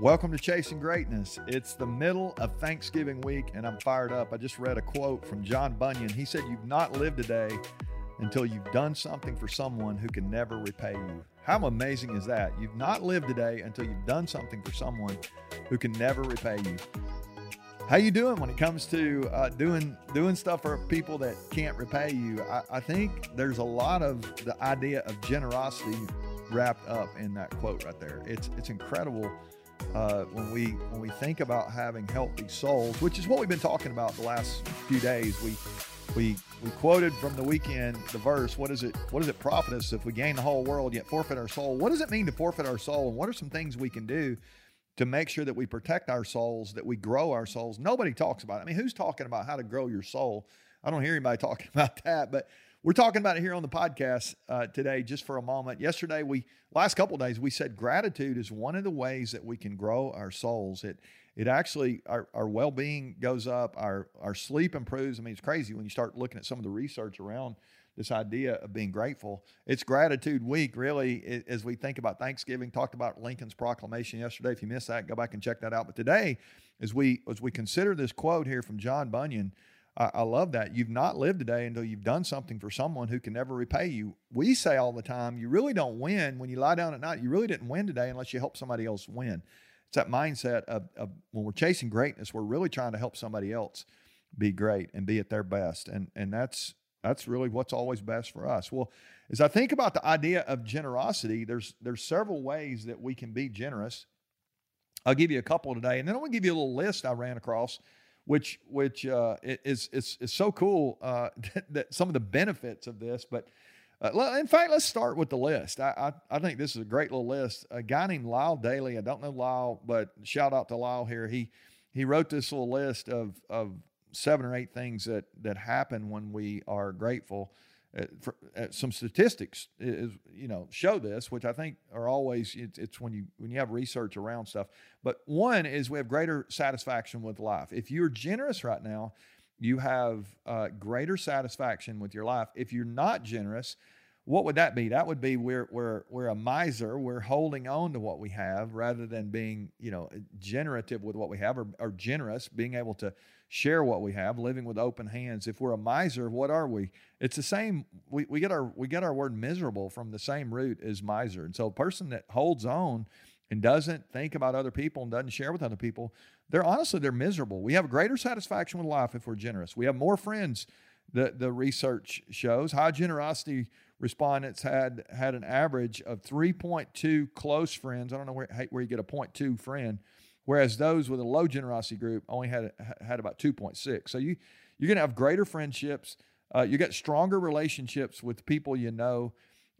Welcome to Chasing Greatness. It's the middle of Thanksgiving week, and I'm fired up. I just read a quote from John Bunyan. He said, You've not lived a day until you've done something for someone who can never repay you. How amazing is that? You've not lived a day until you've done something for someone who can never repay you. How you doing when it comes to uh, doing doing stuff for people that can't repay you? I, I think there's a lot of the idea of generosity wrapped up in that quote right there. It's it's incredible uh, when we when we think about having healthy souls, which is what we've been talking about the last few days. We we we quoted from the weekend the verse. What is it? What does it profit us if we gain the whole world yet forfeit our soul? What does it mean to forfeit our soul? And what are some things we can do to make sure that we protect our souls, that we grow our souls? Nobody talks about it. I mean, who's talking about how to grow your soul? I don't hear anybody talking about that, but we're talking about it here on the podcast uh, today, just for a moment. Yesterday, we last couple days, we said gratitude is one of the ways that we can grow our souls. It it actually our, our well-being goes up, our our sleep improves. I mean, it's crazy when you start looking at some of the research around this idea of being grateful. It's gratitude week, really, as we think about Thanksgiving. Talked about Lincoln's proclamation yesterday. If you missed that, go back and check that out. But today, as we as we consider this quote here from John Bunyan, I, I love that. You've not lived today until you've done something for someone who can never repay you. We say all the time, you really don't win when you lie down at night. You really didn't win today unless you help somebody else win. It's that mindset of, of when we're chasing greatness, we're really trying to help somebody else be great and be at their best. And and that's that's really what's always best for us. Well, as I think about the idea of generosity, there's there's several ways that we can be generous. I'll give you a couple today, and then I'm to give you a little list I ran across which which uh, is is is so cool uh, that, that, some of the benefits of this. But uh, in fact, let's start with the list. I, I, I think this is a great little list. A guy named Lyle Daly. I don't know Lyle, but shout out to Lyle here. He he wrote this little list of of seven or eight things that that happen when we are grateful. For, some statistics is you know show this, which I think are always it's, it's, when you when you have research around stuff. But one is we have greater satisfaction with life. If you're generous right now, you have uh, greater satisfaction with your life. If you're not generous, what would that be? That would be we're we're we're a miser. We're holding on to what we have rather than being you know eh, generative with what we have or, or generous, being able to share what we have, living with open hands. If we're a miser, what are we? It's the same. We, we get our we get our word miserable from the same root as miser. And so a person that holds on and doesn't think about other people and doesn't share with other people, they're honestly they're miserable. We have greater satisfaction with life if we're generous. We have more friends. The the research shows high generosity respondents had had an average of 3.2 close friends. I don't know where where you get a 0.2 friend whereas those with a low generosity group only had had about 2.6. So you you're going to have greater friendships. Uh, you get stronger relationships with people you know.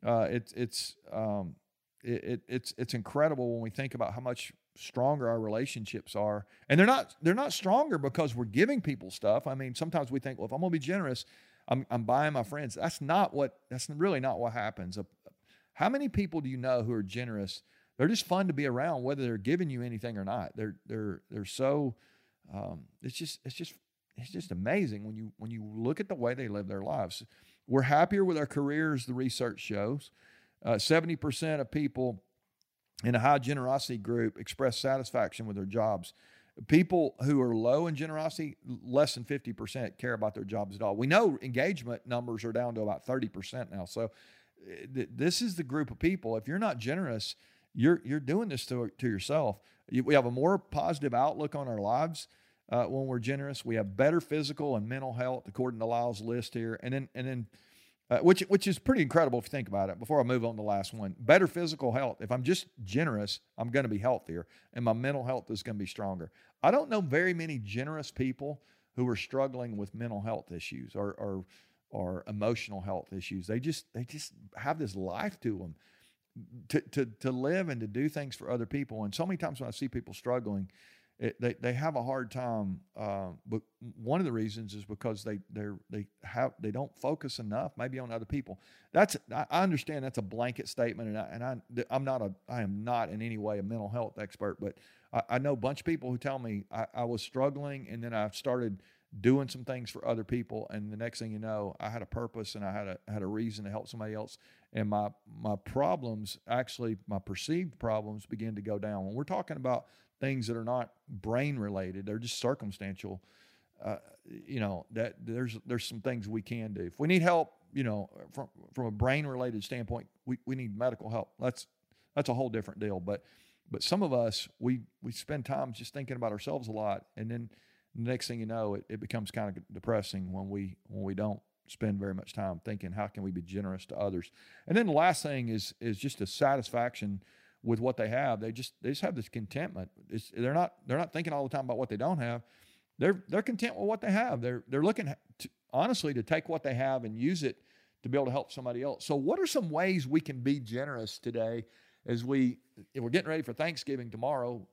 Uh, it's it's um, it, it, it's it's incredible when we think about how much stronger our relationships are, and they're not they're not stronger because we're giving people stuff. I mean, sometimes we think, well, if I'm going to be generous, I'm, I'm buying my friends. That's not what. That's really not what happens. How many people do you know who are generous? they're just fun to be around, whether they're giving you anything or not. They're they're they're so um, it's just it's just it's just amazing when you when you look at the way they live their lives. We're happier with our careers. The research shows uh, seventy uh, percent of people in a high generosity group express satisfaction with their jobs. People who are low in generosity, less than 50% care about their jobs at all. We know engagement numbers are down to about 30% now. So, uh, th- this is the group of people. If you're not generous, you're you're doing this to, to yourself. You, we have a more positive outlook on our lives uh, when we're generous. We have better physical and mental health, according to Lyle's list here, and then and then. Uh, which which is pretty incredible if you think about it. Before I move on to the last one, better physical health. If I'm just generous, I'm going to be healthier, and my mental health is going to be stronger. I don't know very many generous people who are struggling with mental health issues or or, or emotional health issues. They just they just have this life to them to, to, to live and to do things for other people. And so many times when I see people struggling, it, they, they have a hard time. Uh, but one of the reasons is because they they they have they don't focus enough maybe on other people. That's I understand that's a blanket statement, and I and I I'm not a I am not in any way a mental health expert, but I, I know a bunch of people who tell me I, I was struggling, and then I started doing some things for other people and the next thing you know i had a purpose and i had a had a reason to help somebody else and my my problems actually my perceived problems begin to go down. When we're talking about things that are not brain related, they're just circumstantial. Uh, you know that there's there's some things we can do. If we need help, you know, from from a brain related standpoint, we, we need medical help. That's that's a whole different deal. But but some of us we we spend time just thinking about ourselves a lot, and then the next thing you know, it, it becomes kind of depressing when we when we don't spend very much time thinking how can we be generous to others. And then the last thing is is just a satisfaction with what they have. They just they just have this contentment. It's, they're not they're not thinking all the time about what they don't have. They're they're content with what they have. They're they're looking to, honestly to take what they have and use it to be able to help somebody else. So what are some ways we can be generous today as we we're getting ready for Thanksgiving tomorrow?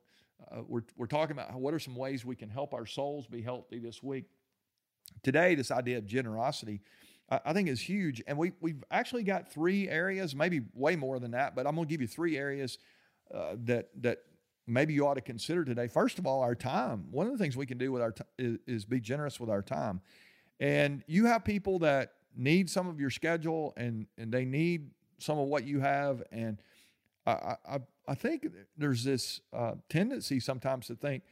Uh, we're we're talking about what are some ways we can help our souls be healthy this week. Today, this idea of generosity. I think is huge. And we, we've actually got three areas, maybe way more than that, but I'm going to give you three areas uh, that, that maybe you ought to consider today. First of all, our time. One of the things we can do with our is, is be generous with our time. And you have people that need some of your schedule and, and they need some of what you have. And I, I, I think there's this uh, tendency sometimes to think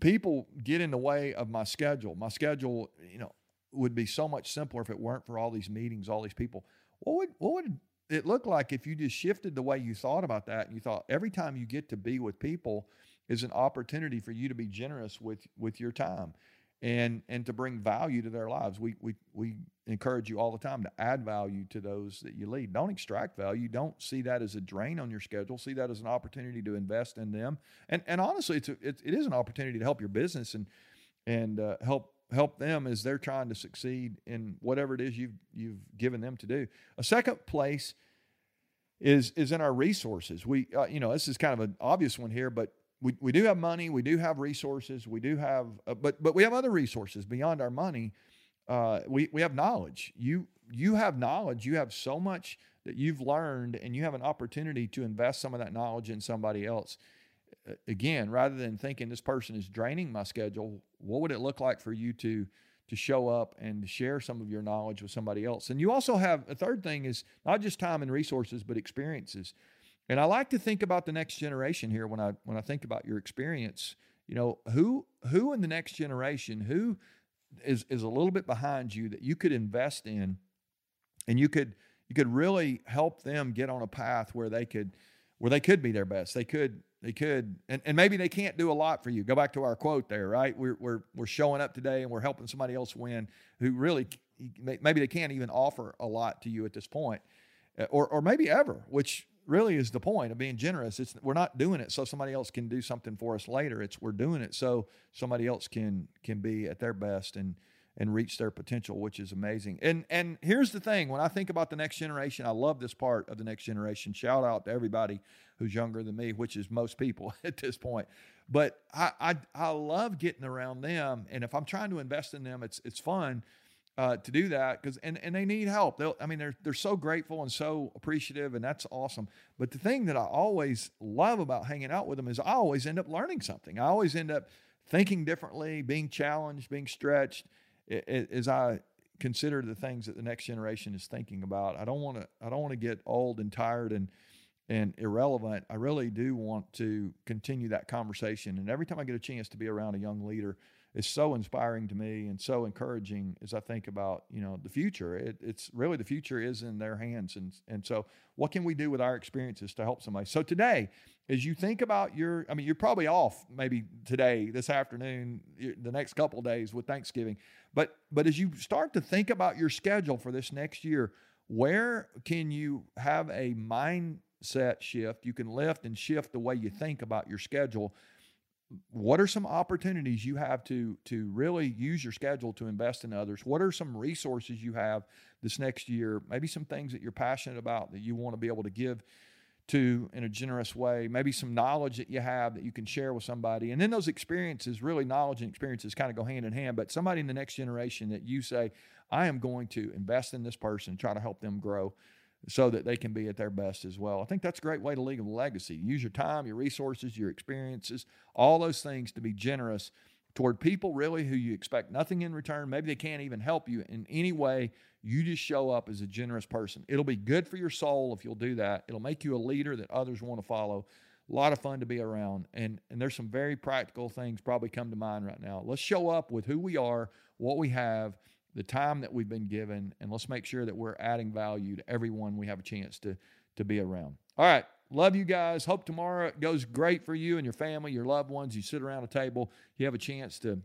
people get in the way of my schedule. My schedule, you know, would be so much simpler if it weren't for all these meetings, all these people. What would what would it look like if you just shifted the way you thought about that and you thought every time you get to be with people is an opportunity for you to be generous with with your time and and to bring value to their lives. We we we encourage you all the time to add value to those that you lead. Don't extract value. Don't see that as a drain on your schedule. See that as an opportunity to invest in them. And and honestly, it's a, it, it is an opportunity to help your business and and uh, help help them as they're trying to succeed in whatever it is you've you've given them to do. A second place is is in our resources. We uh, you know this is kind of an obvious one here, but we, we do have money, we do have resources, we do have uh, but but we have other resources beyond our money. Uh, we we have knowledge. You you have knowledge. You have so much that you've learned, and you have an opportunity to invest some of that knowledge in somebody else again, rather than thinking this person is draining my schedule, what would it look like for you to to show up and share some of your knowledge with somebody else? And you also have a third thing is not just time and resources, but experiences. And I like to think about the next generation here when I when I think about your experience. You know, who who in the next generation who is is a little bit behind you that you could invest in, and you could you could really help them get on a path where they could where they could be their best. They could they could, and, and maybe they can't do a lot for you. Go back to our quote there, right? We're, we're, we're showing up today and we're helping somebody else win who really, maybe they can't even offer a lot to you at this point, uh, or, or maybe ever, which really is the point of being generous. It's we're not doing it so somebody else can do something for us later. It's we're doing it so somebody else can can be at their best and and reach their potential, which is amazing. And and here's the thing: when I think about the next generation, I love this part of the next generation. Shout out to everybody who's younger than me, which is most people at this point. But I I, I love getting around them, and if I'm trying to invest in them, it's it's fun. Uh, to do that because and, and they need help. They'll, I mean, they're they're so grateful and so appreciative, and that's awesome. But the thing that I always love about hanging out with them is I always end up learning something. I always end up thinking differently, being challenged, being stretched, as I consider the things that the next generation is thinking about, I don't want to I don't want to get old and tired and and irrelevant. I really do want to continue that conversation. And every time I get a chance to be around a young leader, it's so inspiring to me and so encouraging as I think about you know the future. It, it's really the future is in their hands, and and so what can we do with our experiences to help somebody? So today, as you think about your, I mean, you're probably off maybe today, this afternoon, the next couple days with Thanksgiving, but but as you start to think about your schedule for this next year, where can you have a mindset shift? You can lift and shift the way you think about your schedule what are some opportunities you have to to really use your schedule to invest in others? What are some resources you have this next year? Maybe some things that you're passionate about that you want to be able to give to in a generous way. Maybe some knowledge that you have that you can share with somebody. And then those experiences really knowledge and experiences kind of go hand in hand. But somebody in the next generation that you say i am going to invest in this person try to help them grow so that they can be at their best as well. I think that's a great way to leave a legacy. Use your time, your resources, your experiences, all those things to be generous toward people really who you expect nothing in return. Maybe they can't even help you in any way. You just show up as a generous person. It'll be good for your soul if you'll do that. It'll make you a leader that others want to follow. A lot of fun to be around. And, and there's some very practical things probably come to mind right now. Let's show up with who we are, what we have, the time that we've been given, and let's make sure that we're adding value to everyone we have a chance to, to be around. All right. Love you guys. Hope tomorrow goes great for you and your family, your loved ones. You sit around a table, you have a chance to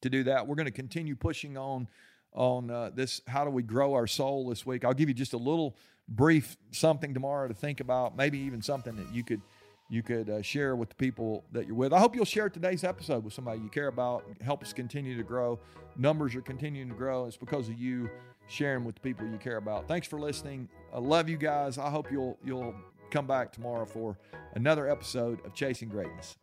to do that. We're going to continue pushing on on uh, this. How do we grow our soul this week? I'll give you just a little brief something tomorrow to think about. Maybe even something that you could you could uh, share with the people that you're with. I hope you'll share today's episode with somebody you care about. Help us continue to grow. Numbers are continuing to grow. It's because of you sharing with the people you care about. Thanks for listening. I love you guys. I hope you'll you'll come back tomorrow for another episode of Chasing Greatness.